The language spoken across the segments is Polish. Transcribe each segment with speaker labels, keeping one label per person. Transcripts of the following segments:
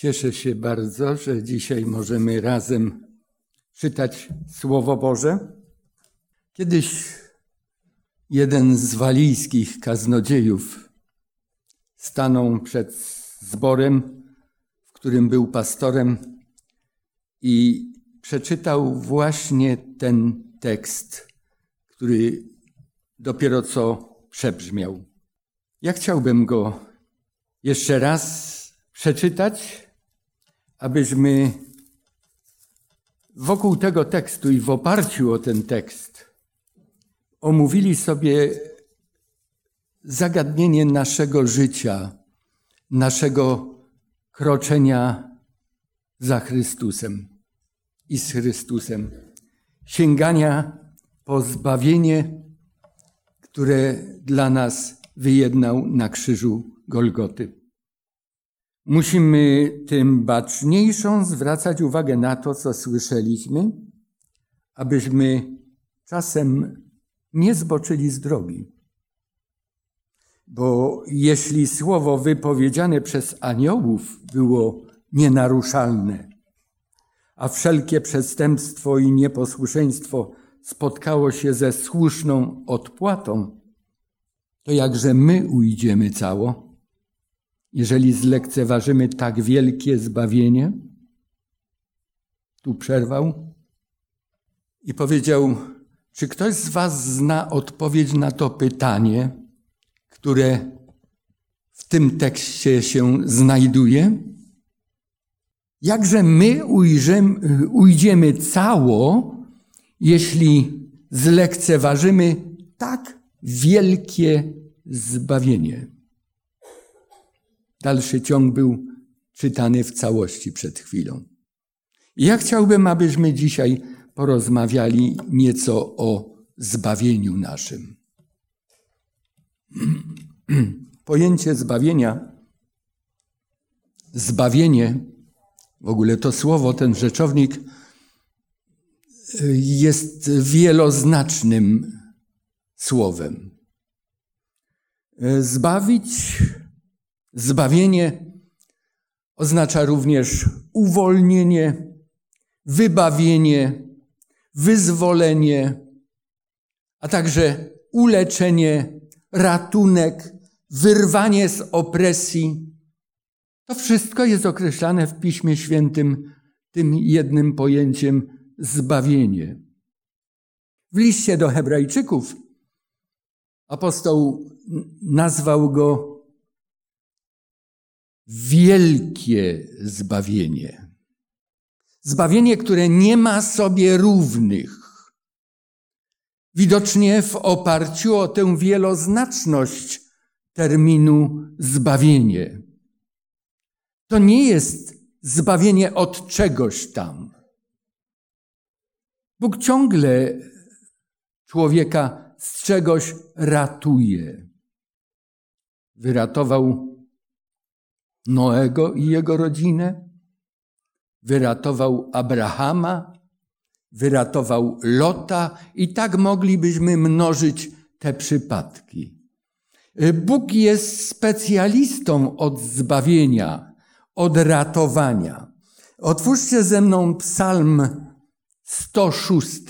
Speaker 1: Cieszę się bardzo, że dzisiaj możemy razem czytać Słowo Boże. Kiedyś jeden z walijskich kaznodziejów stanął przed zborem, w którym był pastorem i przeczytał właśnie ten tekst, który dopiero co przebrzmiał. Ja chciałbym go jeszcze raz przeczytać, abyśmy wokół tego tekstu i w oparciu o ten tekst omówili sobie zagadnienie naszego życia, naszego kroczenia za Chrystusem i z Chrystusem, sięgania po zbawienie, które dla nas wyjednał na krzyżu Golgoty. Musimy tym baczniejszą zwracać uwagę na to, co słyszeliśmy, abyśmy czasem nie zboczyli z drogi. Bo jeśli słowo wypowiedziane przez aniołów było nienaruszalne, a wszelkie przestępstwo i nieposłuszeństwo spotkało się ze słuszną odpłatą, to jakże my ujdziemy cało? Jeżeli zlekceważymy tak wielkie zbawienie? Tu przerwał i powiedział: Czy ktoś z Was zna odpowiedź na to pytanie, które w tym tekście się znajduje? Jakże my ujrzymy, ujdziemy cało, jeśli zlekceważymy tak wielkie zbawienie? Dalszy ciąg był czytany w całości przed chwilą. I ja chciałbym, abyśmy dzisiaj porozmawiali nieco o zbawieniu naszym. Pojęcie zbawienia, zbawienie, w ogóle to słowo, ten rzeczownik jest wieloznacznym słowem. Zbawić Zbawienie oznacza również uwolnienie, wybawienie, wyzwolenie, a także uleczenie, ratunek, wyrwanie z opresji. To wszystko jest określane w Piśmie Świętym tym jednym pojęciem zbawienie. W liście do Hebrajczyków apostoł nazwał go wielkie zbawienie. Zbawienie, które nie ma sobie równych. Widocznie w oparciu o tę wieloznaczność terminu zbawienie. To nie jest zbawienie od czegoś tam. Bóg ciągle człowieka z czegoś ratuje. Wyratował Noego i jego rodzinę, wyratował Abrahama, wyratował Lota i tak moglibyśmy mnożyć te przypadki. Bóg jest specjalistą od zbawienia, od ratowania. Otwórzcie ze mną Psalm 106.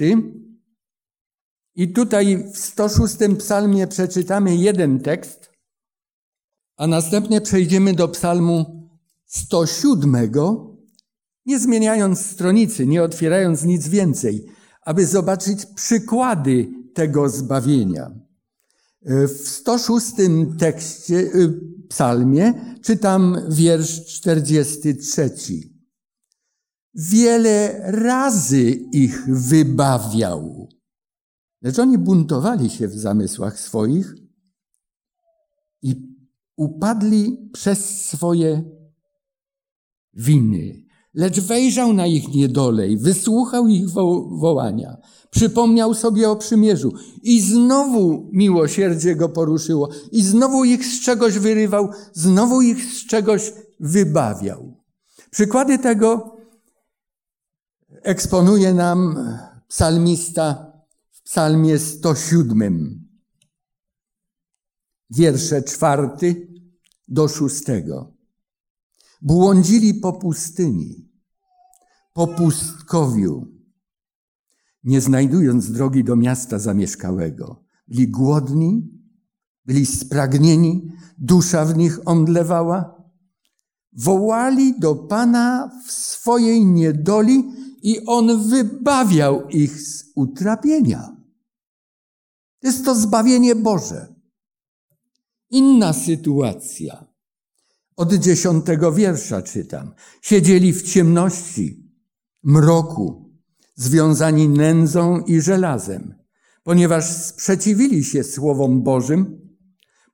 Speaker 1: I tutaj w 106 psalmie przeczytamy jeden tekst, a następnie przejdziemy do psalmu 107, nie zmieniając stronicy, nie otwierając nic więcej, aby zobaczyć przykłady tego zbawienia. W 106 tekście, y, psalmie czytam wiersz 43. Wiele razy ich wybawiał, lecz oni buntowali się w zamysłach swoich upadli przez swoje winy. Lecz wejrzał na ich niedole i wysłuchał ich wo wołania. Przypomniał sobie o przymierzu i znowu miłosierdzie go poruszyło i znowu ich z czegoś wyrywał, znowu ich z czegoś wybawiał. Przykłady tego eksponuje nam psalmista w psalmie 107. Wiersze czwarty do szóstego. Błądzili po pustyni, po pustkowiu, nie znajdując drogi do miasta zamieszkałego. Byli głodni, byli spragnieni, dusza w nich omdlewała. Wołali do Pana w swojej niedoli i On wybawiał ich z utrapienia. Jest to zbawienie Boże. Inna sytuacja. Od dziesiątego wiersza czytam. Siedzieli w ciemności, mroku, związani nędzą i żelazem, ponieważ sprzeciwili się słowom Bożym,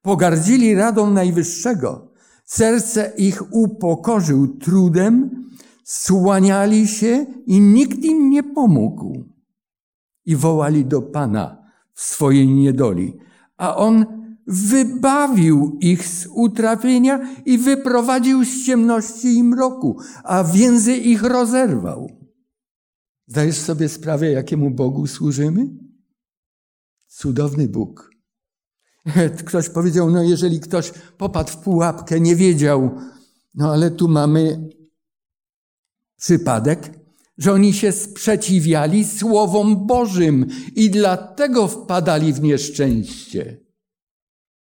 Speaker 1: pogardzili radą Najwyższego, serce ich upokorzył trudem, słaniali się i nikt im nie pomógł. I wołali do Pana w swojej niedoli, a On wybawił ich z utrapienia i wyprowadził z ciemności i mroku, a więzy ich rozerwał. Zdajesz sobie sprawę, jakiemu Bogu służymy? Cudowny Bóg. Ktoś powiedział, no jeżeli ktoś popadł w pułapkę, nie wiedział, no ale tu mamy przypadek, że oni się sprzeciwiali słowom Bożym i dlatego wpadali w nieszczęście.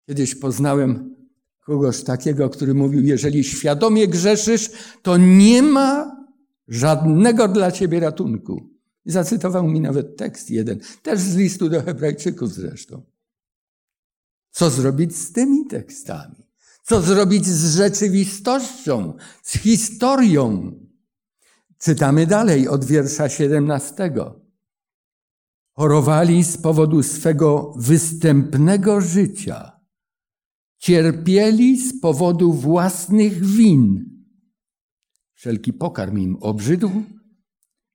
Speaker 1: Kiedyś poznałem kogoś takiego, który mówił, jeżeli świadomie grzeszysz, to nie ma żadnego dla ciebie ratunku. I zacytował mi nawet tekst jeden, też z listu do Hebrajczyków zresztą. Co zrobić z tymi tekstami? Co zrobić z rzeczywistością, z historią? Czytamy dalej od wiersza 17. Chorowali z powodu swego występnego życia. Cierpieli z powodu własnych win. Wszelki pokarm im obrzydł.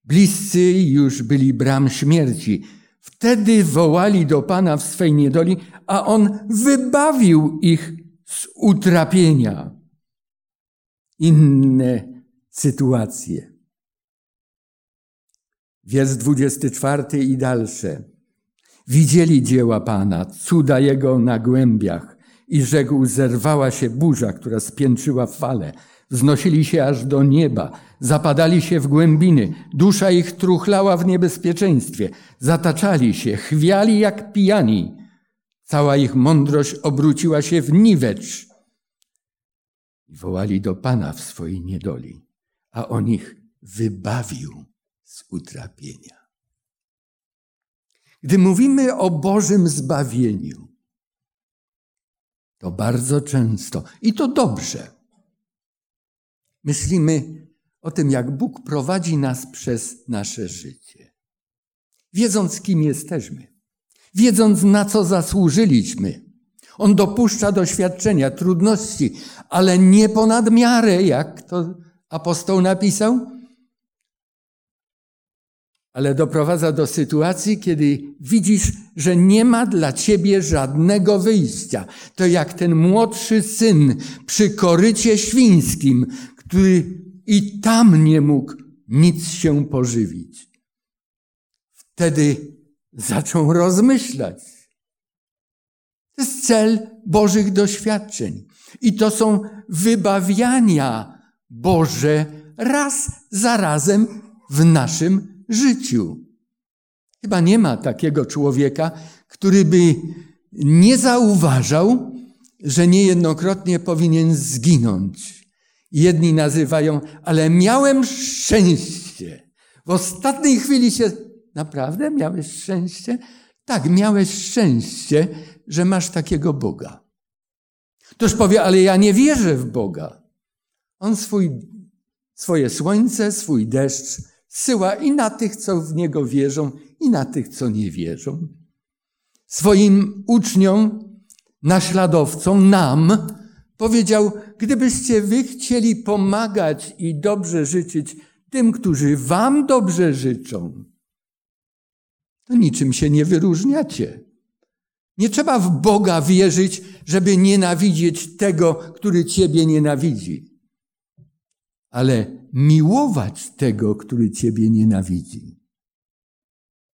Speaker 1: Bliscy już byli bram śmierci. Wtedy wołali do Pana w swej niedoli, a On wybawił ich z utrapienia. Inne sytuacje. Wiersz 24 i dalsze. Widzieli dzieła Pana, cuda Jego na głębiach i rzekł, zerwała się burza, która spiętrzyła fale. Wznosili się aż do nieba, zapadali się w głębiny, dusza ich truchlała w niebezpieczeństwie, zataczali się, chwiali jak pijani. Cała ich mądrość obróciła się w niwecz. I wołali do Pana w swojej niedoli, a on ich wybawił z utrapienia. Gdy mówimy o Bożym zbawieniu, to bardzo często, i to dobrze, myślimy o tym, jak Bóg prowadzi nas przez nasze życie. Wiedząc, kim jesteśmy, wiedząc, na co zasłużyliśmy. On dopuszcza doświadczenia, trudności, ale nie ponad miarę, jak to apostoł napisał, ale doprowadza do sytuacji, kiedy widzisz, że nie ma dla ciebie żadnego wyjścia. To jak ten młodszy syn przy korycie świńskim, który i tam nie mógł nic się pożywić. Wtedy zaczął rozmyślać. To jest cel Bożych doświadczeń. I to są wybawiania Boże raz za razem w naszym życiu. Chyba nie ma takiego człowieka, który by nie zauważał, że niejednokrotnie powinien zginąć. Jedni nazywają, ale miałem szczęście. W ostatniej chwili się, naprawdę miałeś szczęście? Tak, miałeś szczęście, że masz takiego Boga. Ktoś powie, ale ja nie wierzę w Boga. On swój, swoje słońce, swój deszcz syła i na tych, co w Niego wierzą, i na tych, co nie wierzą. Swoim uczniom, naśladowcom, nam powiedział, gdybyście wy chcieli pomagać i dobrze życzyć tym, którzy wam dobrze życzą, to niczym się nie wyróżniacie. Nie trzeba w Boga wierzyć, żeby nienawidzieć tego, który ciebie nienawidzi, ale miłować tego, który ciebie nienawidzi.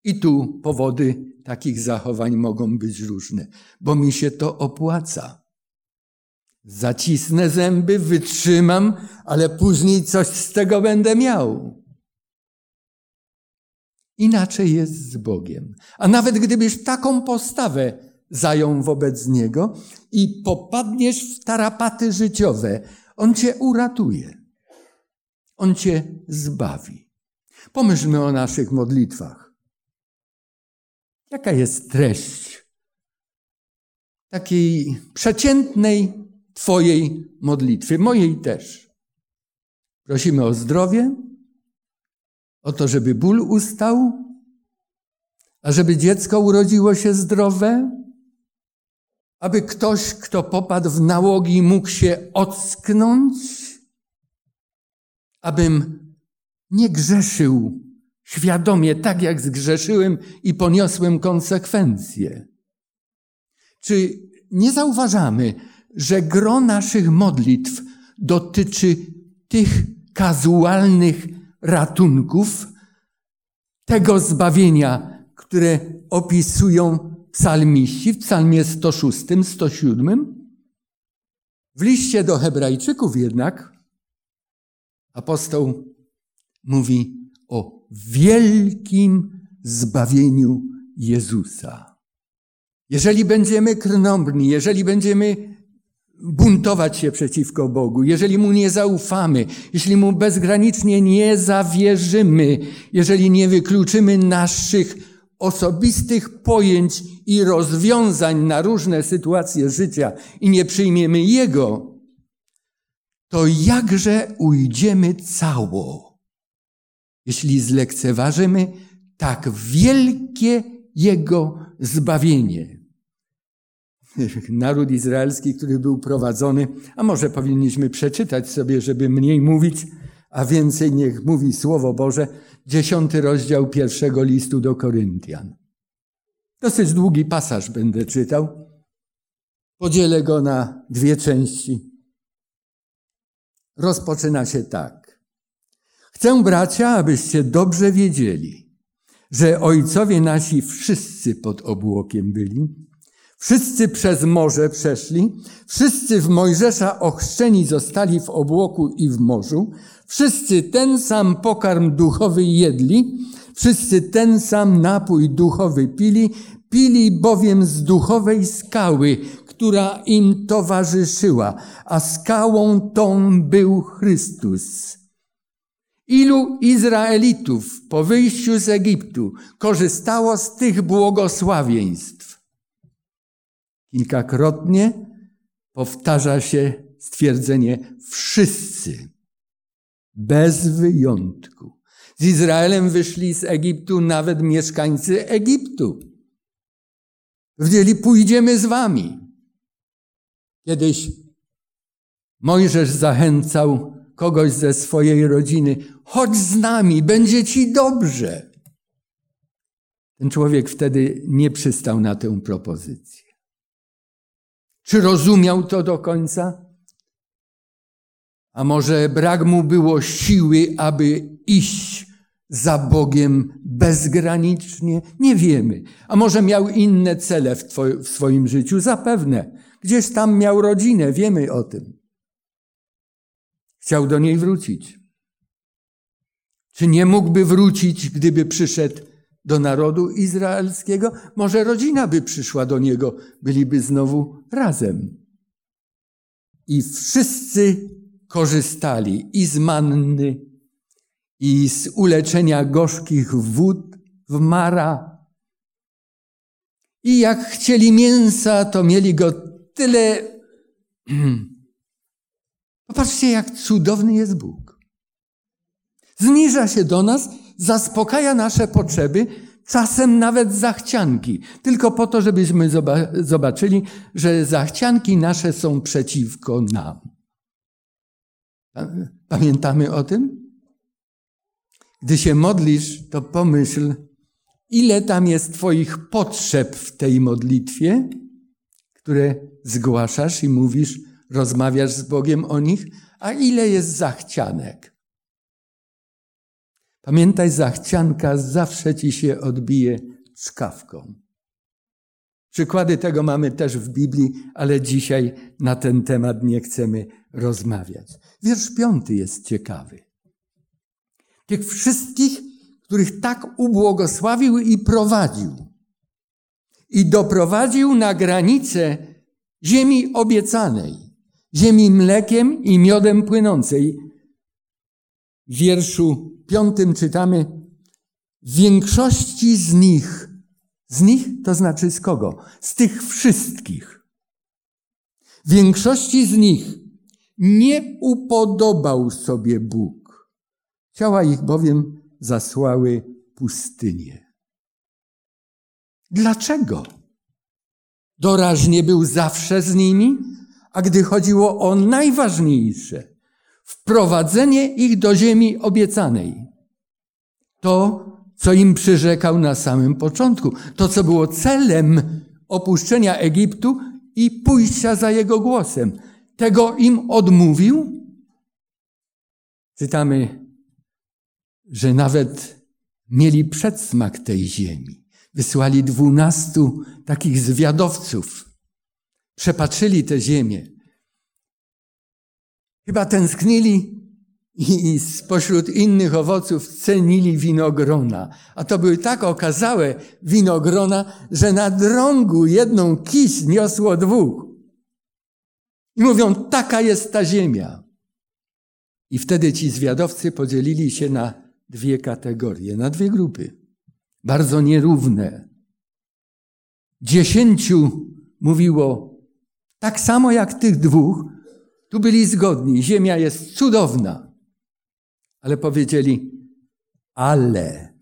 Speaker 1: I tu powody takich zachowań mogą być różne, bo mi się to opłaca. Zacisnę zęby, wytrzymam, ale później coś z tego będę miał. Inaczej jest z Bogiem. A nawet gdybyś taką postawę zajął wobec Niego i popadniesz w tarapaty życiowe, On cię uratuje. On cię zbawi. Pomyślmy o naszych modlitwach. Jaka jest treść takiej przeciętnej Twojej modlitwy, mojej też? Prosimy o zdrowie, o to, żeby ból ustał, a żeby dziecko urodziło się zdrowe, aby ktoś, kto popadł w nałogi, mógł się ocknąć, abym nie grzeszył świadomie, tak jak zgrzeszyłem i poniosłem konsekwencje. Czy nie zauważamy, że gro naszych modlitw dotyczy tych kazualnych ratunków, tego zbawienia, które opisują psalmiści w psalmie 106, 107. W liście do Hebrajczyków jednak apostoł mówi o wielkim zbawieniu Jezusa. Jeżeli będziemy krnąbrni, jeżeli będziemy buntować się przeciwko Bogu, jeżeli Mu nie zaufamy, jeśli Mu bezgranicznie nie zawierzymy, jeżeli nie wykluczymy naszych osobistych pojęć i rozwiązań na różne sytuacje życia i nie przyjmiemy Jego, to jakże ujdziemy cało, jeśli zlekceważymy tak wielkie Jego zbawienie naród izraelski, który był prowadzony, a może powinniśmy przeczytać sobie, żeby mniej mówić, a więcej niech mówi Słowo Boże, dziesiąty rozdział pierwszego listu do Koryntian. Dosyć długi pasaż będę czytał. Podzielę go na dwie części. Rozpoczyna się tak. Chcę, bracia, abyście dobrze wiedzieli, że ojcowie nasi wszyscy pod obłokiem byli, Wszyscy przez morze przeszli, wszyscy w Mojżesza ochrzczeni zostali w obłoku i w morzu, wszyscy ten sam pokarm duchowy jedli, wszyscy ten sam napój duchowy pili, pili bowiem z duchowej skały, która im towarzyszyła, a skałą tą był Chrystus. Ilu Izraelitów po wyjściu z Egiptu korzystało z tych błogosławieństw? Kilkakrotnie powtarza się stwierdzenie wszyscy, bez wyjątku. Z Izraelem wyszli z Egiptu nawet mieszkańcy Egiptu. Powiedzieli, pójdziemy z wami. Kiedyś Mojżesz zachęcał kogoś ze swojej rodziny, chodź z nami, będzie ci dobrze. Ten człowiek wtedy nie przystał na tę propozycję. Czy rozumiał to do końca? A może brak mu było siły, aby iść za Bogiem bezgranicznie? Nie wiemy. A może miał inne cele w, w swoim życiu? Zapewne. Gdzieś tam miał rodzinę, wiemy o tym. Chciał do niej wrócić. Czy nie mógłby wrócić, gdyby przyszedł do narodu izraelskiego, może rodzina by przyszła do niego, byliby znowu razem. I wszyscy korzystali i z manny, i z uleczenia gorzkich wód w Mara. I jak chcieli mięsa, to mieli go tyle. Popatrzcie, jak cudowny jest Bóg. Zniża się do nas zaspokaja nasze potrzeby, czasem nawet zachcianki, tylko po to, żebyśmy zobaczyli, że zachcianki nasze są przeciwko nam. Pamiętamy o tym? Gdy się modlisz, to pomyśl, ile tam jest Twoich potrzeb w tej modlitwie, które zgłaszasz i mówisz, rozmawiasz z Bogiem o nich, a ile jest zachcianek. Pamiętaj, zachcianka zawsze ci się odbije czkawką. Przykłady tego mamy też w Biblii, ale dzisiaj na ten temat nie chcemy rozmawiać. Wiersz piąty jest ciekawy. Tych wszystkich, których tak ubłogosławił i prowadził. I doprowadził na granicę ziemi obiecanej, ziemi mlekiem i miodem płynącej. W wierszu piątym czytamy, w większości z nich, z nich to znaczy z kogo? Z tych wszystkich. W większości z nich nie upodobał sobie Bóg. Ciała ich bowiem zasłały pustynię. Dlaczego? Doraźnie był zawsze z nimi, a gdy chodziło o najważniejsze, wprowadzenie ich do ziemi obiecanej, to, co im przyrzekał na samym początku, to, co było celem opuszczenia Egiptu i pójścia za jego głosem, tego im odmówił? Czytamy, że nawet mieli przedsmak tej ziemi. Wysłali dwunastu takich zwiadowców. Przepatrzyli tę ziemię. Chyba tęsknili i spośród innych owoców cenili winogrona. A to były tak okazałe winogrona, że na drągu jedną kiś niosło dwóch. I mówią, taka jest ta ziemia. I wtedy ci zwiadowcy podzielili się na dwie kategorie, na dwie grupy. Bardzo nierówne. Dziesięciu mówiło tak samo jak tych dwóch, tu byli zgodni. Ziemia jest cudowna. Ale powiedzieli, ale.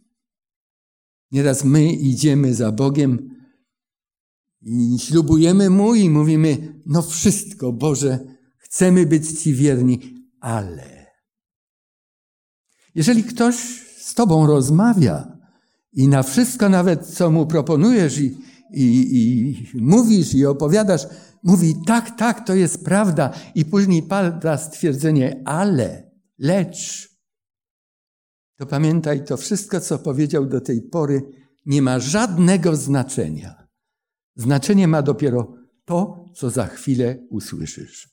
Speaker 1: Nieraz my idziemy za Bogiem i ślubujemy Mu i mówimy, no wszystko, Boże, chcemy być Ci wierni, ale. Jeżeli ktoś z Tobą rozmawia i na wszystko nawet, co mu proponujesz i, i, i mówisz i opowiadasz, mówi tak, tak, to jest prawda i później pada stwierdzenie ale, lecz, to pamiętaj, to wszystko, co powiedział do tej pory, nie ma żadnego znaczenia. Znaczenie ma dopiero to, co za chwilę usłyszysz.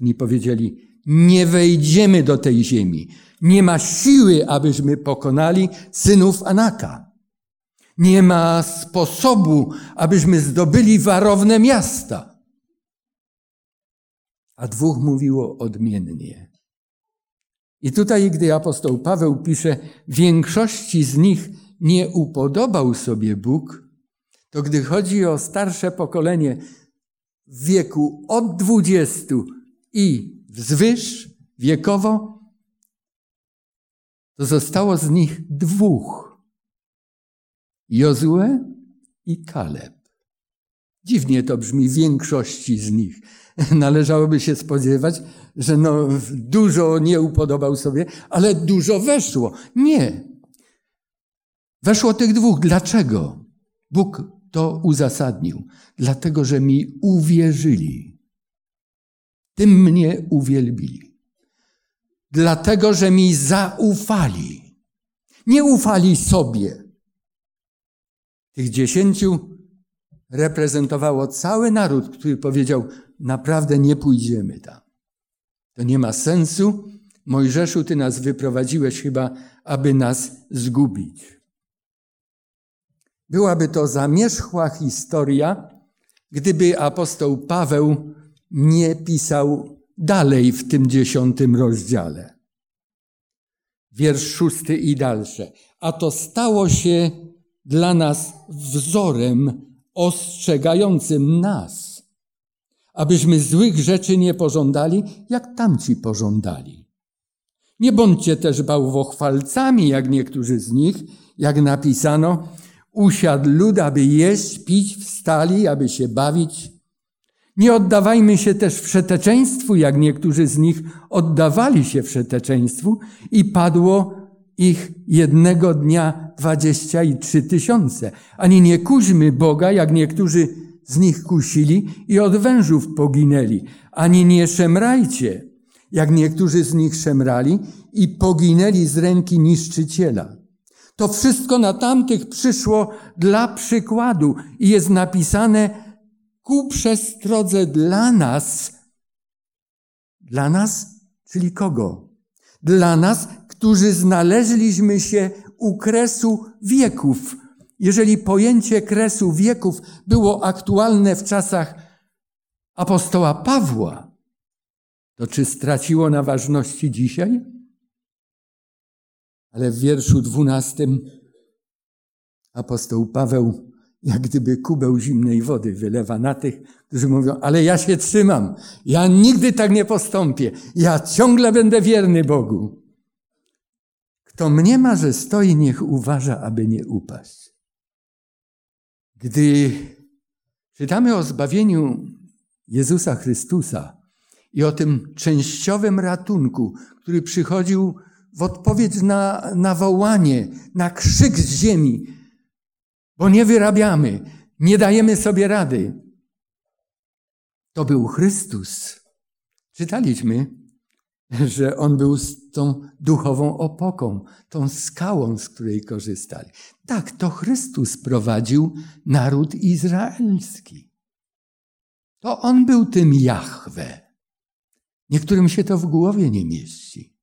Speaker 1: Oni powiedzieli, nie wejdziemy do tej ziemi. Nie ma siły, abyśmy pokonali synów Anaka. Nie ma sposobu, abyśmy zdobyli warowne miasta. A dwóch mówiło odmiennie. I tutaj, gdy apostoł Paweł pisze, większości z nich nie upodobał sobie Bóg, to gdy chodzi o starsze pokolenie w wieku od dwudziestu i wzwyż wiekowo, to zostało z nich dwóch. Jozue i Kaleb. Dziwnie to brzmi większości z nich. Należałoby się spodziewać, że no, dużo nie upodobał sobie, ale dużo weszło. Nie. Weszło tych dwóch. Dlaczego? Bóg to uzasadnił. Dlatego, że mi uwierzyli. Tym mnie uwielbili. Dlatego, że mi zaufali. Nie ufali sobie. Tych dziesięciu reprezentowało cały naród, który powiedział: Naprawdę nie pójdziemy tam. To nie ma sensu. Mojżeszu, ty nas wyprowadziłeś chyba, aby nas zgubić. Byłaby to zamierzchła historia, gdyby apostoł Paweł nie pisał dalej w tym dziesiątym rozdziale. Wiersz szósty i dalsze. A to stało się dla nas wzorem ostrzegającym nas, abyśmy złych rzeczy nie pożądali, jak tamci pożądali. Nie bądźcie też bałwochwalcami, jak niektórzy z nich, jak napisano, usiadł lud, aby jeść, pić, wstali, aby się bawić. Nie oddawajmy się też wszeteczeństwu, jak niektórzy z nich oddawali się wszeteczeństwu i padło ich jednego dnia dwadzieścia i trzy tysiące. Ani nie kuźmy Boga, jak niektórzy z nich kusili i od wężów poginęli. Ani nie szemrajcie, jak niektórzy z nich szemrali i poginęli z ręki niszczyciela. To wszystko na tamtych przyszło dla przykładu i jest napisane ku przestrodze dla nas. Dla nas, czyli kogo? Dla nas, którzy znaleźliśmy się u kresu wieków. Jeżeli pojęcie kresu wieków było aktualne w czasach apostoła Pawła, to czy straciło na ważności dzisiaj? Ale w wierszu dwunastym apostoł Paweł jak gdyby kubeł zimnej wody wylewa na tych, którzy mówią, ale ja się trzymam, ja nigdy tak nie postąpię, ja ciągle będę wierny Bogu. Kto mniema, że stoi, niech uważa, aby nie upaść. Gdy czytamy o zbawieniu Jezusa Chrystusa i o tym częściowym ratunku, który przychodził w odpowiedź na, na wołanie, na krzyk z ziemi, bo nie wyrabiamy, nie dajemy sobie rady. To był Chrystus. Czytaliśmy, że on był z tą duchową opoką, tą skałą, z której korzystali. Tak, to Chrystus prowadził naród izraelski. To on był tym Jahwe. Niektórym się to w głowie nie mieści.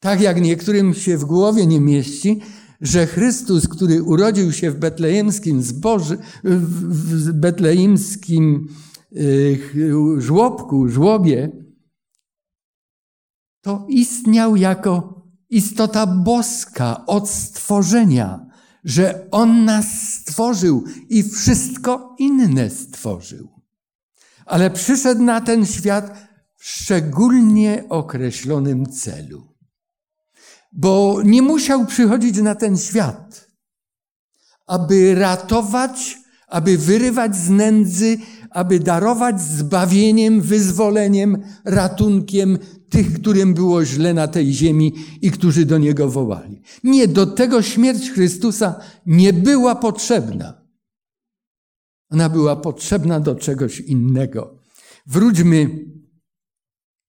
Speaker 1: Tak jak niektórym się w głowie nie mieści, że Chrystus, który urodził się w betlejemskim zboży, w betlejemskim e, żłobku, żłobie, to istniał jako istota boska od stworzenia, że On nas stworzył i wszystko inne stworzył. Ale przyszedł na ten świat w szczególnie określonym celu bo nie musiał przychodzić na ten świat, aby ratować, aby wyrywać z nędzy, aby darować zbawieniem, wyzwoleniem, ratunkiem tych, którym było źle na tej ziemi i którzy do Niego wołali. Nie, do tego śmierć Chrystusa nie była potrzebna. Ona była potrzebna do czegoś innego. Wróćmy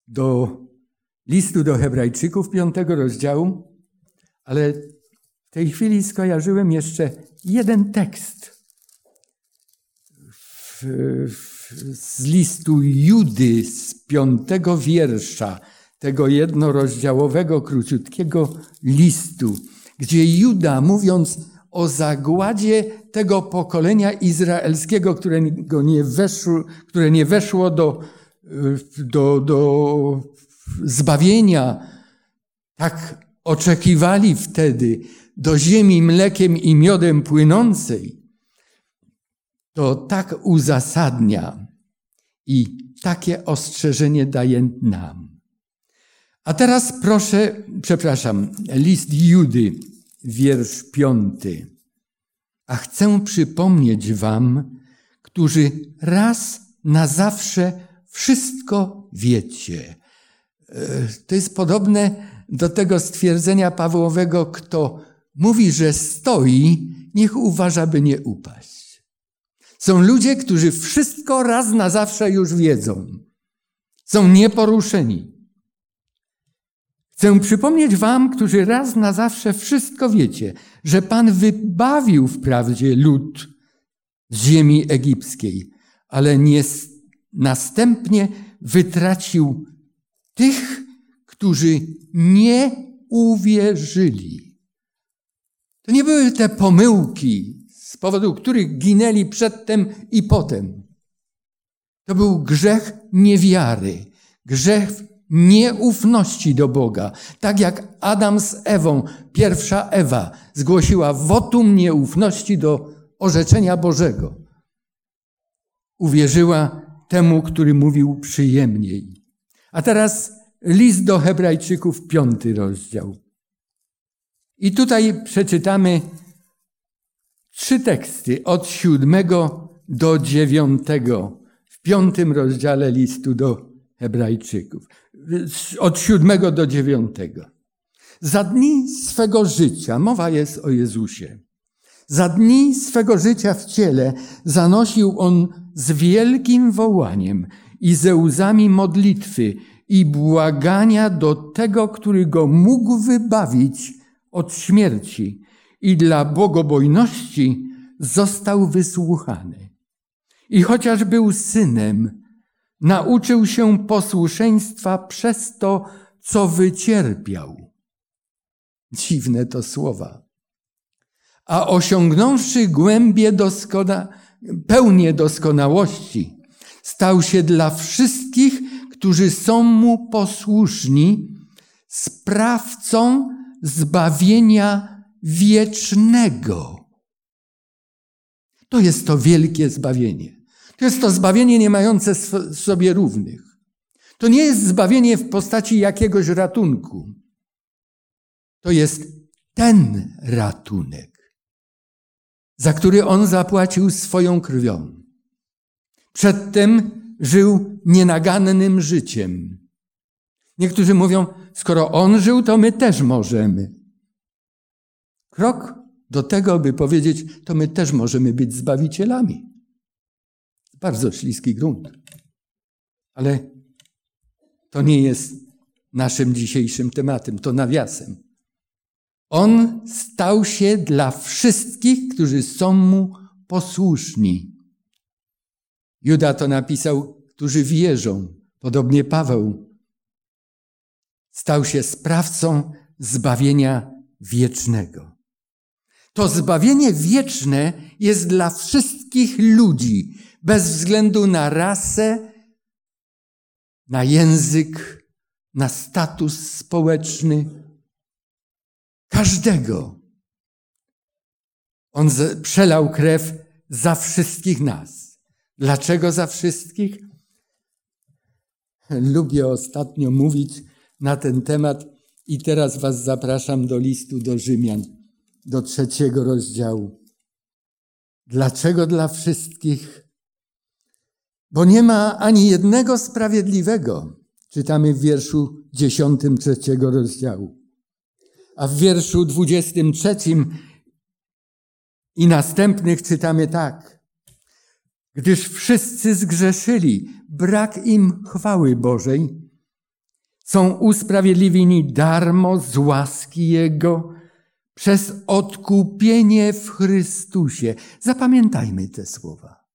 Speaker 1: do listu do Hebrajczyków, piątego rozdziału, ale w tej chwili skojarzyłem jeszcze jeden tekst w, w, z listu Judy z piątego wiersza, tego jednorozdziałowego, króciutkiego listu, gdzie Juda, mówiąc o zagładzie tego pokolenia izraelskiego, którego nie weszło, które nie weszło do, do, do zbawienia, tak oczekiwali wtedy do ziemi mlekiem i miodem płynącej, to tak uzasadnia i takie ostrzeżenie daje nam. A teraz proszę, przepraszam, list Judy, wiersz piąty. A chcę przypomnieć wam, którzy raz na zawsze wszystko wiecie, to jest podobne do tego stwierdzenia Pawłowego, kto mówi, że stoi, niech uważa, by nie upaść. Są ludzie, którzy wszystko raz na zawsze już wiedzą. Są nieporuszeni. Chcę przypomnieć wam, którzy raz na zawsze wszystko wiecie, że Pan wybawił wprawdzie lud z ziemi egipskiej, ale nie następnie wytracił tych, którzy nie uwierzyli. To nie były te pomyłki, z powodu których ginęli przedtem i potem. To był grzech niewiary, grzech nieufności do Boga. Tak jak Adam z Ewą, pierwsza Ewa, zgłosiła wotum nieufności do orzeczenia Bożego. Uwierzyła temu, który mówił przyjemniej. A teraz list do Hebrajczyków, piąty rozdział. I tutaj przeczytamy trzy teksty od siódmego do dziewiątego w piątym rozdziale listu do Hebrajczyków. Od siódmego do dziewiątego. Za dni swego życia, mowa jest o Jezusie, za dni swego życia w ciele zanosił on z wielkim wołaniem i ze łzami modlitwy i błagania do tego, który go mógł wybawić od śmierci i dla bogobojności został wysłuchany. I chociaż był synem, nauczył się posłuszeństwa przez to, co wycierpiał. Dziwne to słowa. A osiągnąwszy głębie doskona, pełnię doskonałości, stał się dla wszystkich, którzy są mu posłuszni, sprawcą zbawienia wiecznego. To jest to wielkie zbawienie. To jest to zbawienie nie mające sobie równych. To nie jest zbawienie w postaci jakiegoś ratunku. To jest ten ratunek, za który on zapłacił swoją krwią. Przedtem żył nienagannym życiem. Niektórzy mówią, skoro on żył, to my też możemy. Krok do tego, by powiedzieć, to my też możemy być zbawicielami. Bardzo śliski grunt. Ale to nie jest naszym dzisiejszym tematem, to nawiasem. On stał się dla wszystkich, którzy są mu posłuszni. Juda to napisał, którzy wierzą, podobnie Paweł. Stał się sprawcą zbawienia wiecznego. To zbawienie wieczne jest dla wszystkich ludzi, bez względu na rasę, na język, na status społeczny. Każdego. On przelał krew za wszystkich nas. Dlaczego za wszystkich? Lubię ostatnio mówić na ten temat i teraz Was zapraszam do listu do Rzymian, do trzeciego rozdziału. Dlaczego dla wszystkich? Bo nie ma ani jednego sprawiedliwego. Czytamy w wierszu dziesiątym trzeciego rozdziału. A w wierszu dwudziestym trzecim i następnych czytamy tak. Gdyż wszyscy zgrzeszyli, brak im chwały Bożej, są usprawiedliwieni darmo z łaski Jego przez odkupienie w Chrystusie. Zapamiętajmy te słowa.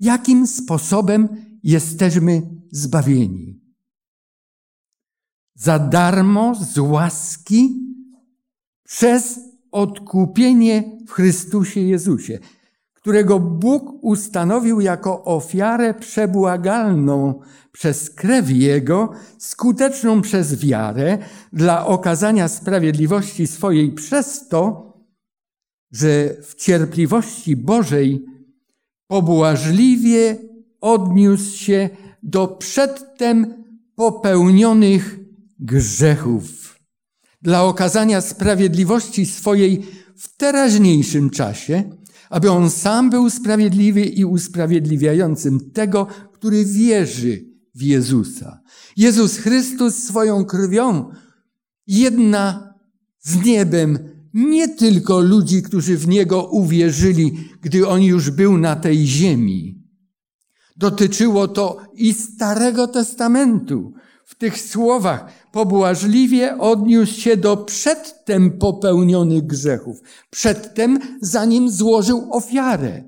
Speaker 1: Jakim sposobem jesteśmy zbawieni? Za darmo z łaski przez odkupienie w Chrystusie Jezusie którego Bóg ustanowił jako ofiarę przebłagalną przez krew Jego, skuteczną przez wiarę, dla okazania sprawiedliwości swojej przez to, że w cierpliwości Bożej pobłażliwie odniósł się do przedtem popełnionych grzechów, dla okazania sprawiedliwości swojej w teraźniejszym czasie, aby on sam był sprawiedliwy i usprawiedliwiającym tego, który wierzy w Jezusa. Jezus Chrystus swoją krwią jedna z niebem nie tylko ludzi, którzy w Niego uwierzyli, gdy On już był na tej ziemi. Dotyczyło to i Starego Testamentu. W tych słowach pobłażliwie odniósł się do przedtem popełnionych grzechów, przedtem zanim złożył ofiarę.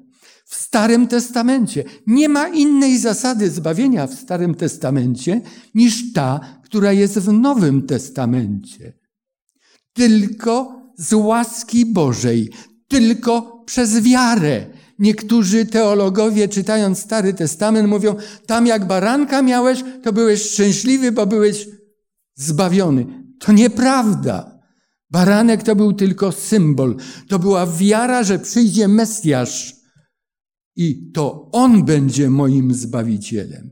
Speaker 1: W Starym Testamencie nie ma innej zasady zbawienia w Starym Testamencie niż ta, która jest w Nowym Testamencie. Tylko z łaski Bożej, tylko przez wiarę. Niektórzy teologowie, czytając Stary Testament, mówią: Tam jak baranka miałeś, to byłeś szczęśliwy, bo byłeś zbawiony. To nieprawda. Baranek to był tylko symbol. To była wiara, że przyjdzie Mesjasz i to On będzie moim Zbawicielem.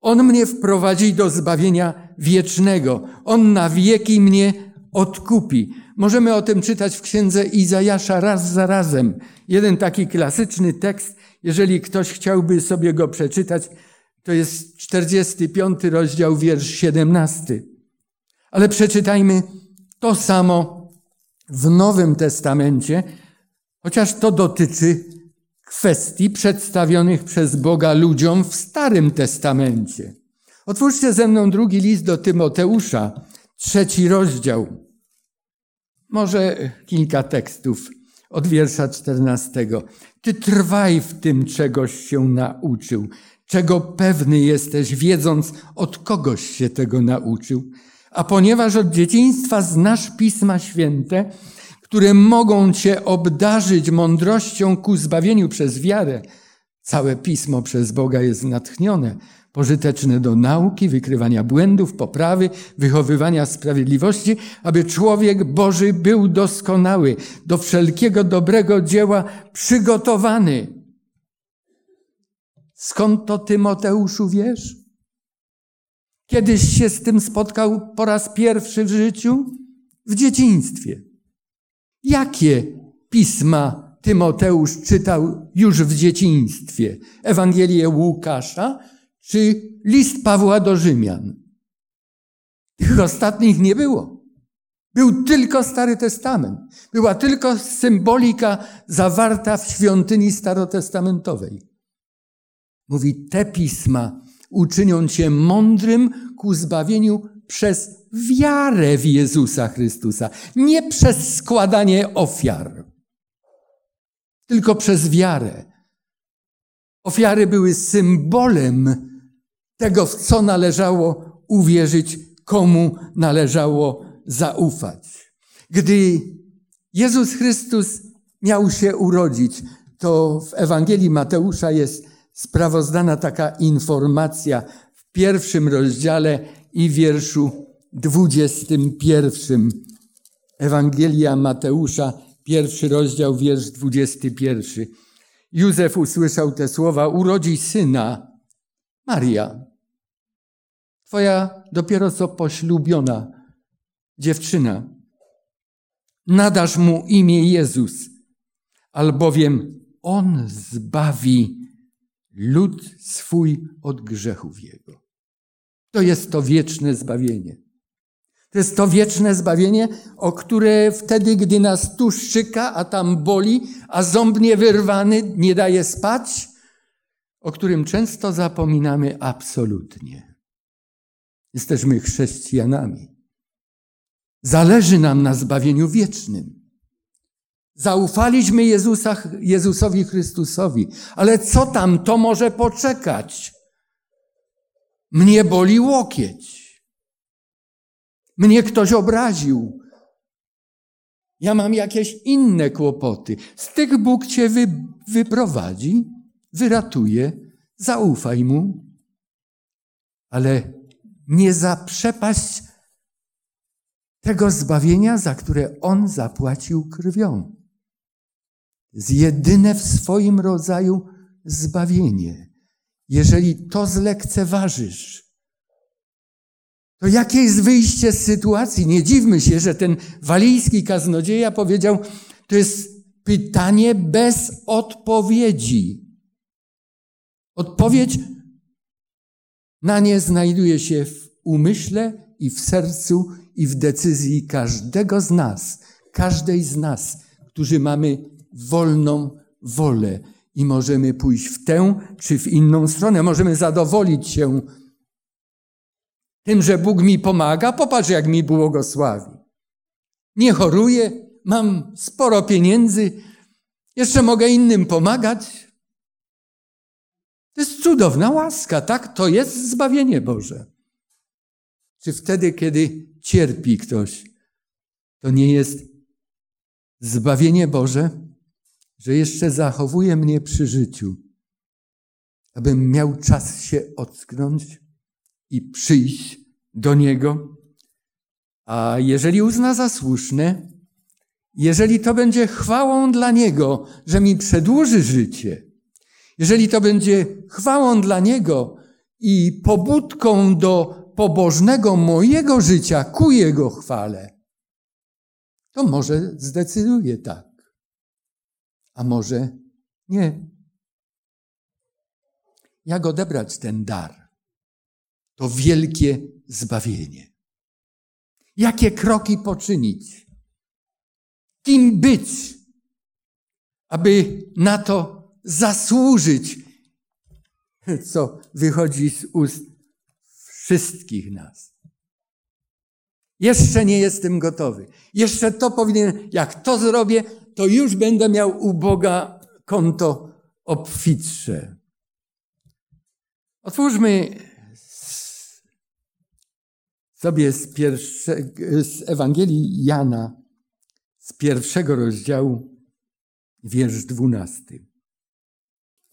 Speaker 1: On mnie wprowadzi do zbawienia wiecznego. On na wieki mnie odkupi. Możemy o tym czytać w księdze Izajasza raz za razem. Jeden taki klasyczny tekst, jeżeli ktoś chciałby sobie go przeczytać, to jest 45 rozdział, wiersz 17. Ale przeczytajmy to samo w Nowym Testamencie, chociaż to dotyczy kwestii przedstawionych przez Boga ludziom w Starym Testamencie. Otwórzcie ze mną drugi list do Tymoteusza, trzeci rozdział. Może kilka tekstów od wiersza czternastego. Ty trwaj w tym, czegoś się nauczył, czego pewny jesteś, wiedząc, od kogoś się tego nauczył. A ponieważ od dzieciństwa znasz Pisma Święte, które mogą Cię obdarzyć mądrością ku zbawieniu przez wiarę, całe Pismo przez Boga jest natchnione, pożyteczne do nauki, wykrywania błędów, poprawy, wychowywania sprawiedliwości, aby człowiek Boży był doskonały, do wszelkiego dobrego dzieła przygotowany. Skąd to Tymoteuszu wiesz? Kiedyś się z tym spotkał po raz pierwszy w życiu? W dzieciństwie. Jakie pisma Tymoteusz czytał już w dzieciństwie? Ewangelię Łukasza czy list Pawła do Rzymian? Tych ostatnich nie było. Był tylko Stary Testament. Była tylko symbolika zawarta w świątyni starotestamentowej. Mówi, te pisma uczynią cię mądrym ku zbawieniu przez wiarę w Jezusa Chrystusa. Nie przez składanie ofiar, tylko przez wiarę. Ofiary były symbolem tego, w co należało uwierzyć, komu należało zaufać. Gdy Jezus Chrystus miał się urodzić, to w Ewangelii Mateusza jest sprawozdana taka informacja w pierwszym rozdziale i wierszu dwudziestym pierwszym. Ewangelia Mateusza, pierwszy rozdział, wiersz dwudziesty pierwszy. Józef usłyszał te słowa, urodzi syna, Maria, twoja dopiero co poślubiona dziewczyna. Nadasz mu imię Jezus, albowiem on zbawi lud swój od grzechów jego. To jest to wieczne zbawienie. To jest to wieczne zbawienie, o które wtedy, gdy nas tu szczyka, a tam boli, a ząb niewyrwany nie daje spać, o którym często zapominamy absolutnie. Jesteśmy chrześcijanami. Zależy nam na zbawieniu wiecznym. Zaufaliśmy Jezusa, Jezusowi Chrystusowi, ale co tam, to może poczekać. Mnie boli łokieć. Mnie ktoś obraził. Ja mam jakieś inne kłopoty. Z tych Bóg cię wy, wyprowadzi, wyratuje, zaufaj mu, ale nie zaprzepaść tego zbawienia, za które On zapłacił krwią jest jedyne w swoim rodzaju zbawienie. Jeżeli to zlekceważysz, to jakie jest wyjście z sytuacji? Nie dziwmy się, że ten walijski kaznodzieja powiedział, to jest pytanie bez odpowiedzi. Odpowiedź na nie znajduje się w umyśle i w sercu i w decyzji każdego z nas, każdej z nas, którzy mamy wolną wolę i możemy pójść w tę czy w inną stronę. Możemy zadowolić się tym, że Bóg mi pomaga. Popatrz, jak mi błogosławi. Nie choruję, mam sporo pieniędzy, jeszcze mogę innym pomagać. To jest cudowna łaska, tak? To jest zbawienie Boże. Czy wtedy, kiedy cierpi ktoś, to nie jest zbawienie Boże? że jeszcze zachowuje mnie przy życiu, abym miał czas się ocknąć i przyjść do Niego. A jeżeli uzna za słuszne, jeżeli to będzie chwałą dla Niego, że mi przedłuży życie, jeżeli to będzie chwałą dla Niego i pobudką do pobożnego mojego życia ku Jego chwale, to może zdecyduję tak a może nie. Jak odebrać ten dar? To wielkie zbawienie. Jakie kroki poczynić? Kim być, aby na to zasłużyć, co wychodzi z ust wszystkich nas? Jeszcze nie jestem gotowy. Jeszcze to powinien, jak to zrobię, to już będę miał u Boga konto obfitsze. Otwórzmy sobie z, pierwsze, z Ewangelii Jana, z pierwszego rozdziału, wiersz dwunasty.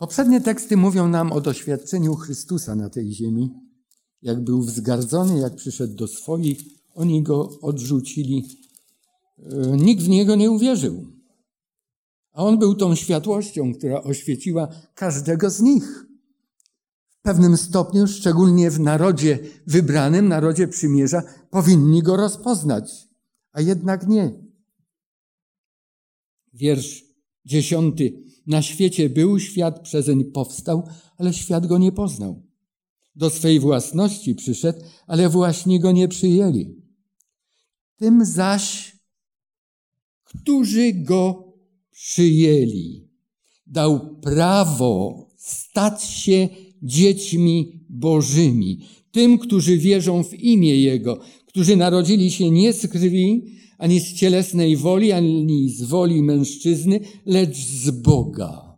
Speaker 1: Poprzednie teksty mówią nam o doświadczeniu Chrystusa na tej ziemi, jak był wzgardzony, jak przyszedł do swoich, oni go odrzucili. E, nikt w niego nie uwierzył. A on był tą światłością, która oświeciła każdego z nich. W pewnym stopniu, szczególnie w narodzie wybranym, narodzie przymierza, powinni go rozpoznać, a jednak nie. Wiersz dziesiąty. Na świecie był, świat przezeń powstał, ale świat go nie poznał. Do swej własności przyszedł, ale właśnie go nie przyjęli. Tym zaś, którzy go przyjęli, dał prawo stać się dziećmi Bożymi, tym, którzy wierzą w imię Jego, którzy narodzili się nie z krwi, ani z cielesnej woli, ani z woli mężczyzny, lecz z Boga.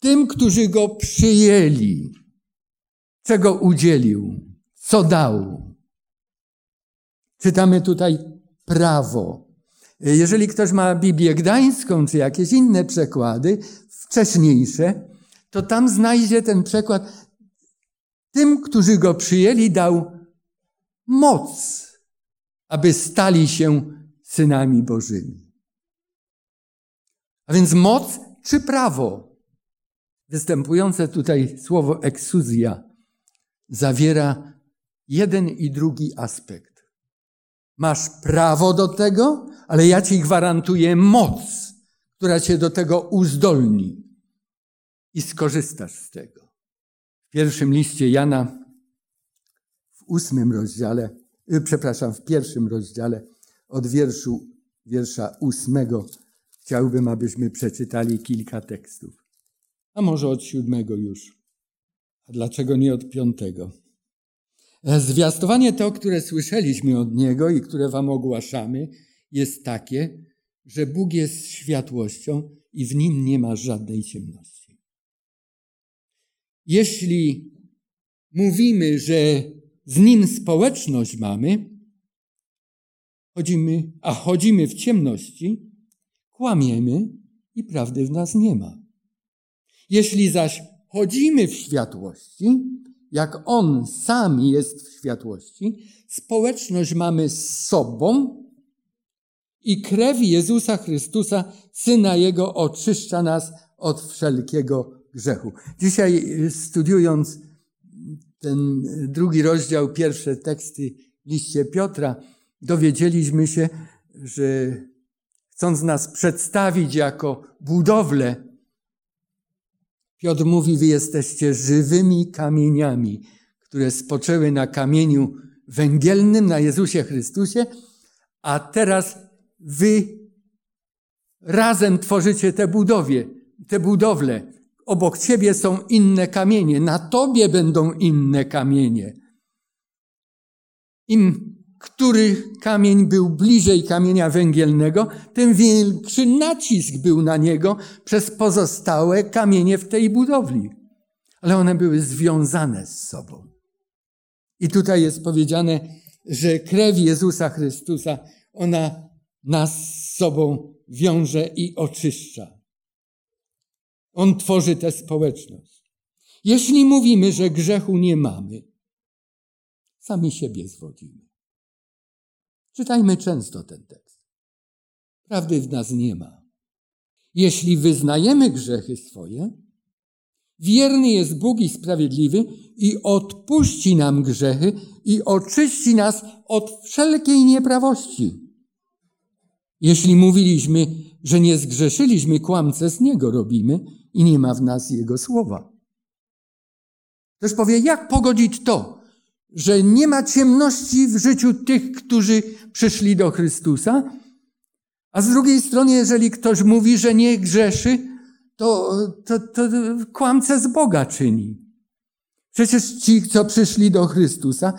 Speaker 1: Tym, którzy Go przyjęli, czego udzielił, co dał. Czytamy tutaj prawo. Jeżeli ktoś ma Biblię Gdańską, czy jakieś inne przekłady, wcześniejsze, to tam znajdzie ten przekład. Tym, którzy go przyjęli, dał moc, aby stali się synami Bożymi. A więc moc czy prawo? Występujące tutaj słowo eksuzja zawiera jeden i drugi aspekt. Masz prawo do tego, ale ja ci gwarantuję moc, która cię do tego uzdolni i skorzystasz z tego. W pierwszym liście Jana, w ósmym rozdziale, przepraszam, w pierwszym rozdziale, od wierszu, wiersza ósmego, chciałbym, abyśmy przeczytali kilka tekstów. A może od siódmego już. A dlaczego nie od piątego? E, zwiastowanie to, które słyszeliśmy od Niego i które Wam ogłaszamy, jest takie, że Bóg jest światłością i w Nim nie ma żadnej ciemności. Jeśli mówimy, że z nim społeczność mamy, chodzimy, a chodzimy w ciemności, kłamiemy i prawdy w nas nie ma. Jeśli zaś chodzimy w światłości, jak On sam jest w światłości, społeczność mamy z sobą i krew Jezusa Chrystusa, Syna Jego, oczyszcza nas od wszelkiego grzechu. Dzisiaj y, studiując ten drugi rozdział, pierwsze teksty w liście Piotra, dowiedzieliśmy się, że chcąc nas przedstawić jako budowlę, Piotr mówi, wy jesteście żywymi kamieniami, które spoczęły na kamieniu węgielnym, na Jezusie Chrystusie, a teraz wy razem tworzycie te budowie, te budowle. Obok ciebie są inne kamienie, na tobie będą inne kamienie. Im który kamień był bliżej kamienia węgielnego, tym większy nacisk był na niego przez pozostałe kamienie w tej budowli. Ale one były związane z sobą. I tutaj jest powiedziane, że krew Jezusa Chrystusa, ona nas z sobą wiąże i oczyszcza. On tworzy tę społeczność. Jeśli mówimy, że grzechu nie mamy, sami siebie zwodzimy. Czytajmy często ten tekst. Prawdy w nas nie ma. Jeśli wyznajemy grzechy swoje, wierny jest Bóg i sprawiedliwy i odpuści nam grzechy i oczyści nas od wszelkiej nieprawości. Jeśli mówiliśmy, że nie zgrzeszyliśmy, kłamce z Niego robimy i nie ma w nas Jego słowa. Też powie, jak pogodzić to, że nie ma ciemności w życiu tych, którzy przyszli do Chrystusa, a z drugiej strony, jeżeli ktoś mówi, że nie grzeszy, to, to, to kłamce z Boga czyni. Przecież ci, co przyszli do Chrystusa,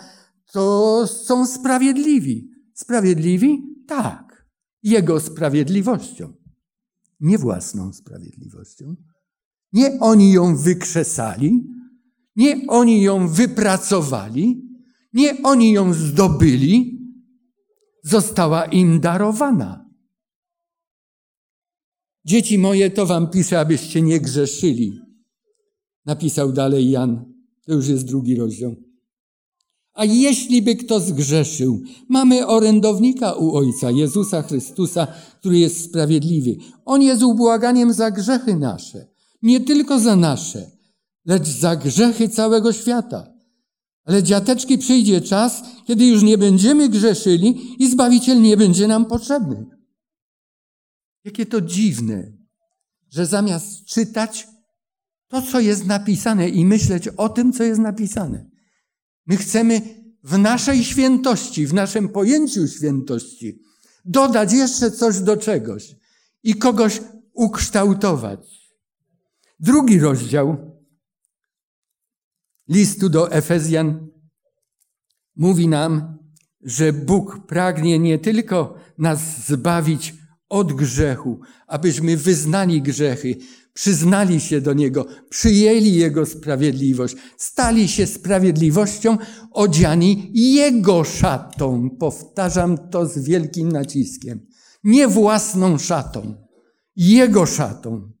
Speaker 1: to są sprawiedliwi. Sprawiedliwi? Tak. Jego sprawiedliwością. Nie własną sprawiedliwością. Nie oni ją wykrzesali, nie oni ją wypracowali, nie oni ją zdobyli, została im darowana. Dzieci moje, to wam piszę, abyście nie grzeszyli. Napisał dalej Jan. To już jest drugi rozdział. A jeśli by kto zgrzeszył, mamy orędownika u Ojca, Jezusa Chrystusa, który jest sprawiedliwy. On jest ubłaganiem za grzechy nasze. Nie tylko za nasze, lecz za grzechy całego świata. Ale dziateczki przyjdzie czas, kiedy już nie będziemy grzeszyli i Zbawiciel nie będzie nam potrzebny. Jakie to dziwne, że zamiast czytać to, co jest napisane i myśleć o tym, co jest napisane, my chcemy w naszej świętości, w naszym pojęciu świętości dodać jeszcze coś do czegoś i kogoś ukształtować. Drugi rozdział listu do Efezjan mówi nam, że Bóg pragnie nie tylko nas zbawić od grzechu, abyśmy wyznali grzechy, przyznali się do Niego, przyjęli Jego sprawiedliwość, stali się sprawiedliwością, odziani Jego szatą. Powtarzam to z wielkim naciskiem. Nie własną szatą, Jego szatą.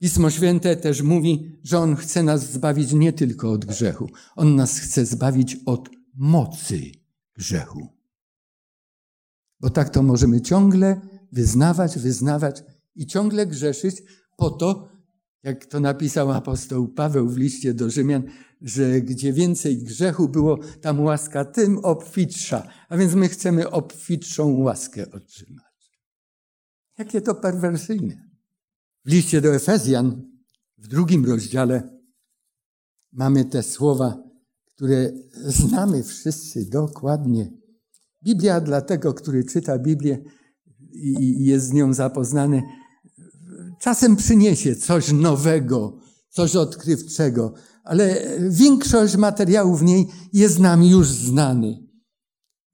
Speaker 1: Pismo Święte też mówi, że On chce nas zbawić nie tylko od grzechu, On nas chce zbawić od mocy grzechu. Bo tak to możemy ciągle wyznawać, wyznawać i ciągle grzeszyć po to, jak to napisał apostoł Paweł w liście do Rzymian, że gdzie więcej grzechu było, tam łaska tym obfitsza. A więc my chcemy obfitszą łaskę otrzymać. Jakie to perwersyjne. W liście do Efezjan, w drugim rozdziale, mamy te słowa, które znamy wszyscy dokładnie. Biblia dla tego, który czyta Biblię i jest z nią zapoznany, czasem przyniesie coś nowego, coś odkrywczego, ale większość materiału w niej jest nam już znany.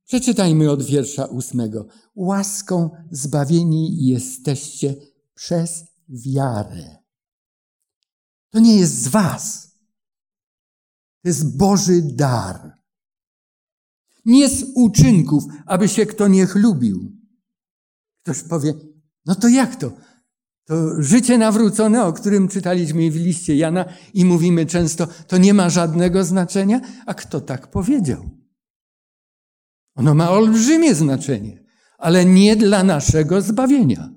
Speaker 1: Przeczytajmy od wiersza ósmego. Łaską zbawieni jesteście przez wiarę. To nie jest z was. To jest Boży dar. Nie z uczynków, aby się kto nie chlubił. Ktoś powie, no to jak to? To życie nawrócone, o którym czytaliśmy w liście Jana i mówimy często, to nie ma żadnego znaczenia. A kto tak powiedział? Ono ma olbrzymie znaczenie, ale nie dla naszego zbawienia.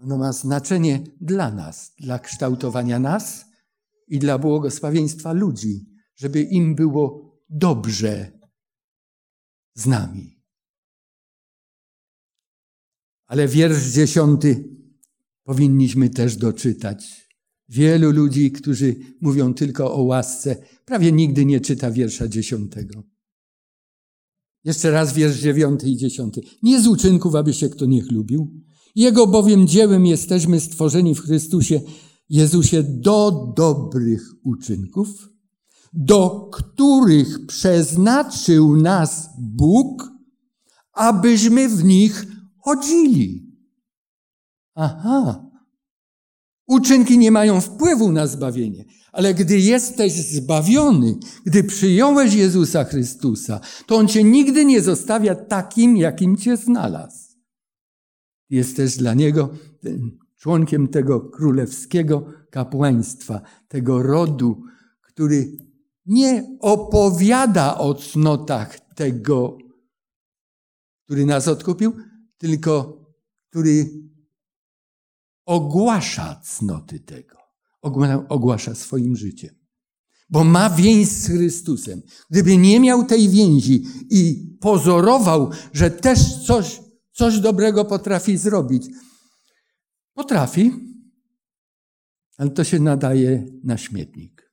Speaker 1: Ono ma znaczenie dla nas, dla kształtowania nas i dla błogosławieństwa ludzi, żeby im było dobrze z nami. Ale wiersz dziesiąty powinniśmy też doczytać. Wielu ludzi, którzy mówią tylko o łasce, prawie nigdy nie czyta wiersza dziesiątego. Jeszcze raz wiersz dziewiąty i dziesiąty. Nie z uczynków, aby się kto nie chlubił. Jego bowiem dziełem jesteśmy stworzeni w Chrystusie Jezusie do dobrych uczynków, do których przeznaczył nas Bóg, abyśmy w nich chodzili. Aha. Uczynki nie mają wpływu na zbawienie, ale gdy jesteś zbawiony, gdy przyjąłeś Jezusa Chrystusa, to On cię nigdy nie zostawia takim, jakim cię znalazł. Jesteś dla Niego członkiem tego królewskiego kapłaństwa, tego rodu, który nie opowiada o cnotach tego, który nas odkupił, tylko który ogłasza cnoty tego. Ogłasza swoim życiem. Bo ma więź z Chrystusem. Gdyby nie miał tej więzi i pozorował, że też coś, coś dobrego potrafi zrobić, potrafi, ale to się nadaje na śmietnik.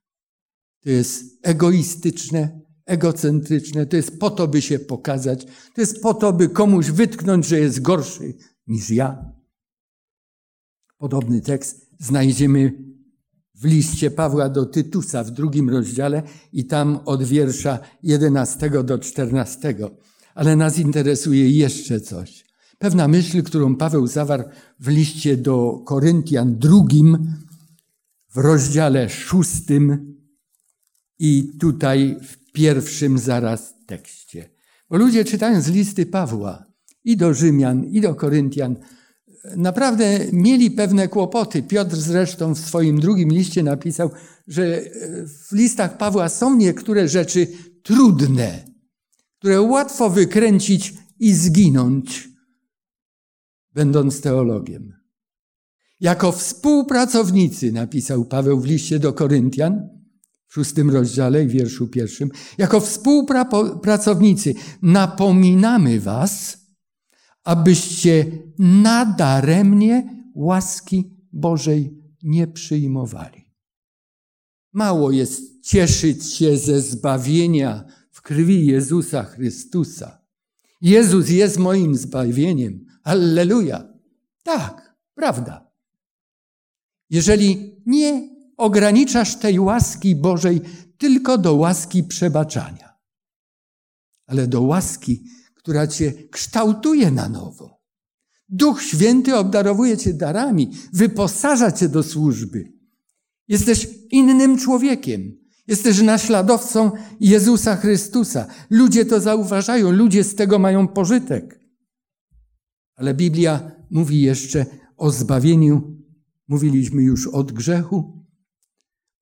Speaker 1: To jest egoistyczne, egocentryczne, to jest po to, by się pokazać, to jest po to, by komuś wytknąć, że jest gorszy niż ja. Podobny tekst znajdziemy w liście Pawła do Tytusa w drugim rozdziale i tam od wiersza 11 do 14. Ale nas interesuje jeszcze coś. Pewna myśl, którą Paweł zawarł w liście do Koryntian drugim, w rozdziale szóstym i tutaj w pierwszym zaraz tekście. Bo ludzie czytając listy Pawła i do Rzymian, i do Koryntian, naprawdę mieli pewne kłopoty. Piotr zresztą w swoim drugim liście napisał, że w listach Pawła są niektóre rzeczy trudne, które łatwo wykręcić i zginąć, będąc teologiem. Jako współpracownicy, napisał Paweł w liście do Koryntian, w szóstym rozdziale i wierszu pierwszym, jako współpracownicy napominamy was, abyście nadaremnie łaski Bożej nie przyjmowali. Mało jest cieszyć się ze zbawienia w krwi Jezusa Chrystusa. Jezus jest moim zbawieniem. Alleluja. Tak, prawda. Jeżeli nie ograniczasz tej łaski Bożej tylko do łaski przebaczania, ale do łaski, która cię kształtuje na nowo. Duch Święty obdarowuje cię darami, wyposaża cię do służby. Jesteś innym człowiekiem. Jesteś naśladowcą Jezusa Chrystusa. Ludzie to zauważają, ludzie z tego mają pożytek. Ale Biblia mówi jeszcze o zbawieniu. Mówiliśmy już od grzechu,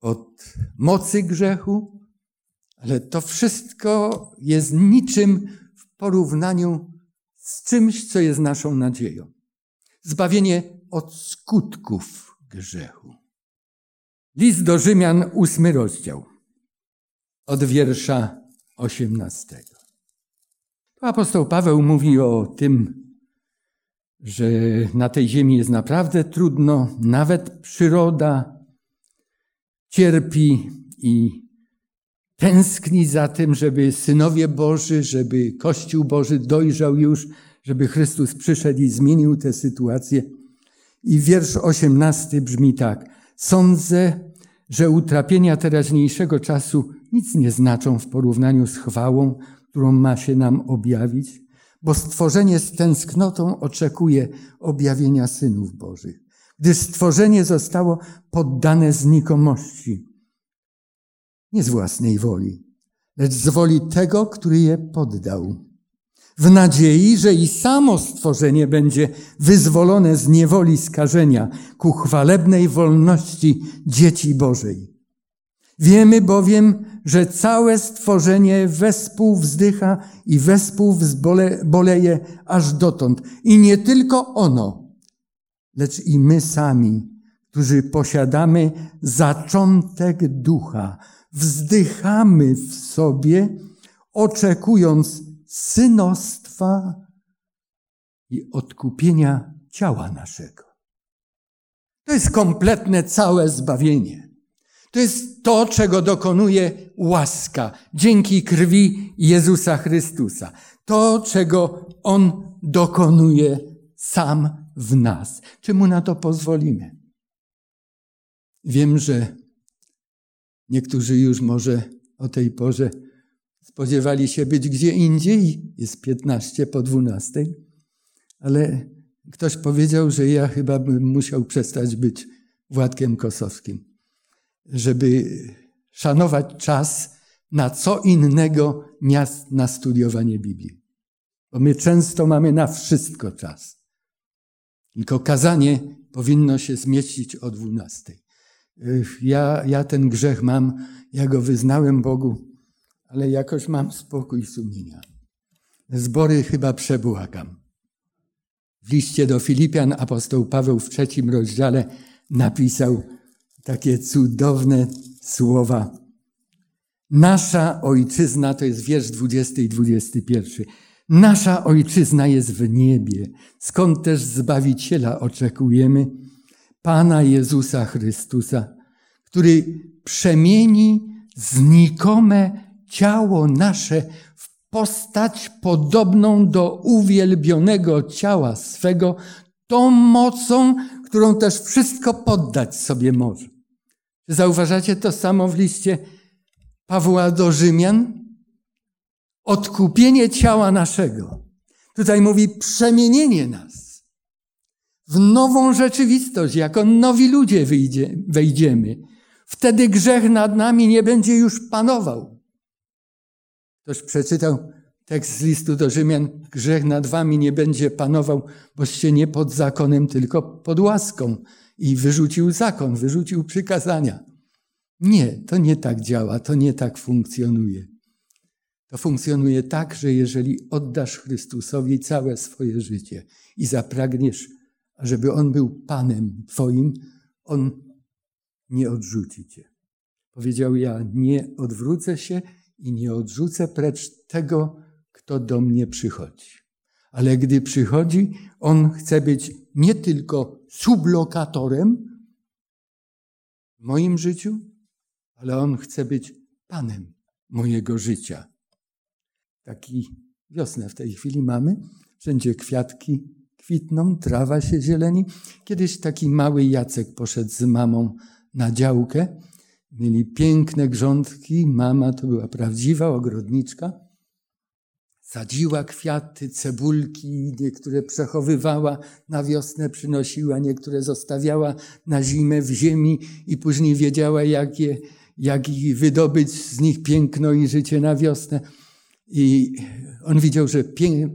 Speaker 1: od mocy grzechu, ale to wszystko jest niczym w porównaniu z czymś, co jest naszą nadzieją. Zbawienie od skutków grzechu. List do Rzymian, ósmy rozdział, od wiersza osiemnastego. Apostoł Paweł mówi o tym, że na tej ziemi jest naprawdę trudno, nawet przyroda cierpi i tęskni za tym, żeby synowie Boży, żeby Kościół Boży dojrzał już, żeby Chrystus przyszedł i zmienił tę sytuację. I wiersz osiemnasty brzmi tak. Sądzę, że utrapienia teraźniejszego czasu nic nie znaczą w porównaniu z chwałą, którą ma się nam objawić, bo stworzenie z tęsknotą oczekuje objawienia synów Bożych, gdy stworzenie zostało poddane znikomości nie z własnej woli, lecz z woli tego, który je poddał. W nadziei, że i samo stworzenie będzie wyzwolone z niewoli skażenia ku chwalebnej wolności dzieci Bożej. Wiemy bowiem, że całe stworzenie wespół wzdycha i wespół wzboleje aż dotąd. I nie tylko ono, lecz i my sami, którzy posiadamy zaczątek ducha, wzdychamy w sobie, oczekując synostwa i odkupienia ciała naszego. To jest kompletne całe zbawienie. To jest to, czego dokonuje łaska dzięki krwi Jezusa Chrystusa. To, czego On dokonuje sam w nas. Czy Mu na to pozwolimy? Wiem, że Niektórzy już może o tej porze spodziewali się być gdzie indziej. Jest 15 po 12, ale ktoś powiedział, że ja chyba bym musiał przestać być Władkiem Kosowskim, żeby szanować czas na co innego miast na studiowanie Biblii. Bo my często mamy na wszystko czas. Tylko kazanie powinno się zmieścić o 12. Ja, ja ten grzech mam, ja go wyznałem Bogu, ale jakoś mam spokój sumienia. Zbory chyba przebłagam. W liście do Filipian apostoł Paweł w trzecim rozdziale napisał takie cudowne słowa. Nasza ojczyzna, to jest wiersz 20 i 21. Nasza ojczyzna jest w niebie, skąd też Zbawiciela oczekujemy, Pana Jezusa Chrystusa, który przemieni znikome ciało nasze w postać podobną do uwielbionego ciała swego, tą mocą, którą też wszystko poddać sobie może. Czy zauważacie to samo w liście Pawła do Rzymian? Odkupienie ciała naszego. Tutaj mówi przemienienie nas w nową rzeczywistość, jako nowi ludzie wyjdzie, wejdziemy. Wtedy grzech nad nami nie będzie już panował. Ktoś przeczytał tekst z listu do Rzymian, grzech nad wami nie będzie panował, boście nie pod zakonem, tylko pod łaską. I wyrzucił zakon, wyrzucił przykazania. Nie, to nie tak działa, to nie tak funkcjonuje. To funkcjonuje tak, że jeżeli oddasz Chrystusowi całe swoje życie i zapragniesz, żeby On był Panem Twoim, On nie odrzuci Cię. Powiedział, ja nie odwrócę się i nie odrzucę precz tego, kto do mnie przychodzi. Ale gdy przychodzi, on chce być nie tylko sublokatorem w moim życiu, ale on chce być panem mojego życia. Taki wiosnę w tej chwili mamy. Wszędzie kwiatki kwitną, trawa się zieleni. Kiedyś taki mały Jacek poszedł z mamą na działkę. Mieli piękne grządki. Mama to była prawdziwa ogrodniczka sadziła kwiaty, cebulki, niektóre przechowywała na wiosnę, przynosiła, niektóre zostawiała na zimę w ziemi i później wiedziała, jak je, jak wydobyć z nich piękno i życie na wiosnę. I on widział, że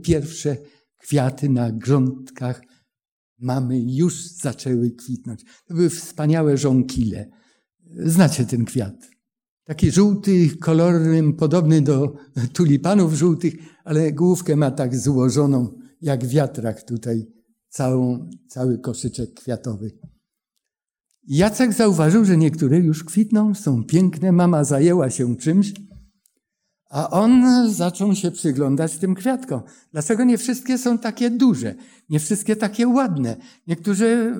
Speaker 1: pierwsze kwiaty na grządkach mamy już zaczęły kwitnąć. To były wspaniałe żonkile. Znacie ten kwiat. Taki żółty, kolorem podobny do tulipanów żółtych, ale główkę ma tak złożoną, jak wiatrak tutaj, całą, cały koszyczek kwiatowy. Jacek zauważył, że niektóre już kwitną, są piękne, mama zajęła się czymś, a on zaczął się przyglądać tym kwiatkom. Dlaczego nie wszystkie są takie duże, nie wszystkie takie ładne? Niektórzy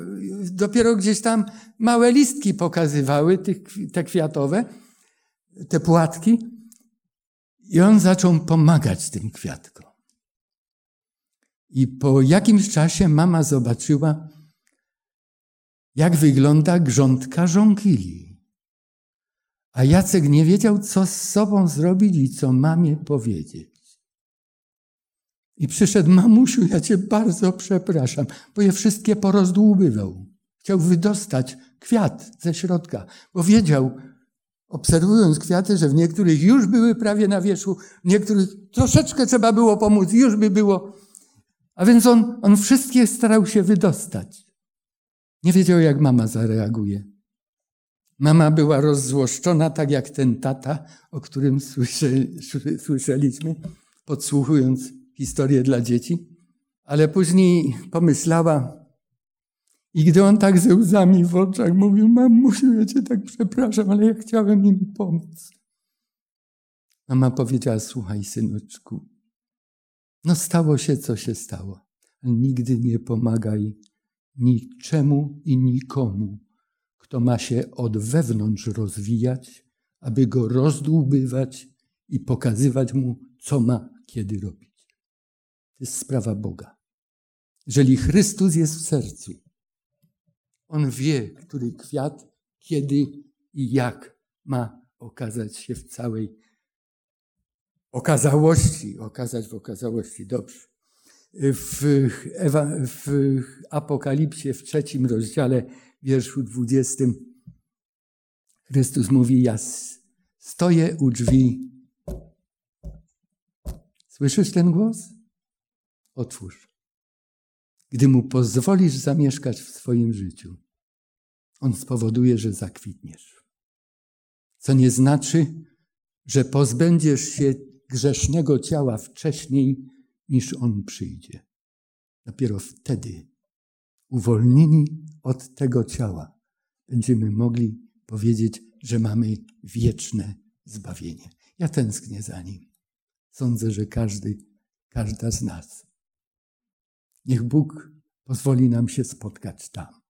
Speaker 1: dopiero gdzieś tam małe listki pokazywały, te kwiatowe, te płatki i on zaczął pomagać tym kwiatkom. I po jakimś czasie mama zobaczyła, jak wygląda grządka żonkili. A Jacek nie wiedział, co z sobą zrobić i co mamie powiedzieć. I przyszedł, mamusiu, ja cię bardzo przepraszam, bo je wszystkie porozdłubywał. Chciał wydostać kwiat ze środka, bo wiedział, obserwując kwiaty, że w niektórych już były prawie na wierzchu, w niektórych troszeczkę trzeba było pomóc, już by było. A więc on, on wszystkie starał się wydostać. Nie wiedział, jak mama zareaguje. Mama była rozzłoszczona, tak jak ten tata, o którym słyszeliśmy, podsłuchując historię dla dzieci. Ale później pomyślała, i gdy on tak ze łzami w oczach mówił, mamusiu, ja cię tak przepraszam, ale ja chciałem im pomóc. Mama powiedziała, słuchaj syneczku, no stało się, co się stało. Nigdy nie pomagaj niczemu i nikomu, kto ma się od wewnątrz rozwijać, aby go rozdłubywać i pokazywać mu, co ma kiedy robić. To jest sprawa Boga. Jeżeli Chrystus jest w sercu, on wie, który kwiat, kiedy i jak ma okazać się w całej okazałości, okazać w okazałości. Dobrze. W, Ewa, w Apokalipsie, w trzecim rozdziale, wierszu dwudziestym, Chrystus mówi, ja stoję u drzwi. Słyszysz ten głos? Otwórz. Gdy mu pozwolisz zamieszkać w swoim życiu, on spowoduje, że zakwitniesz. Co nie znaczy, że pozbędziesz się grzesznego ciała wcześniej, niż on przyjdzie. Dopiero wtedy, uwolnieni od tego ciała, będziemy mogli powiedzieć, że mamy wieczne zbawienie. Ja tęsknię za nim. Sądzę, że każdy, każda z nas. Niech Bóg pozwoli nam się spotkać tam.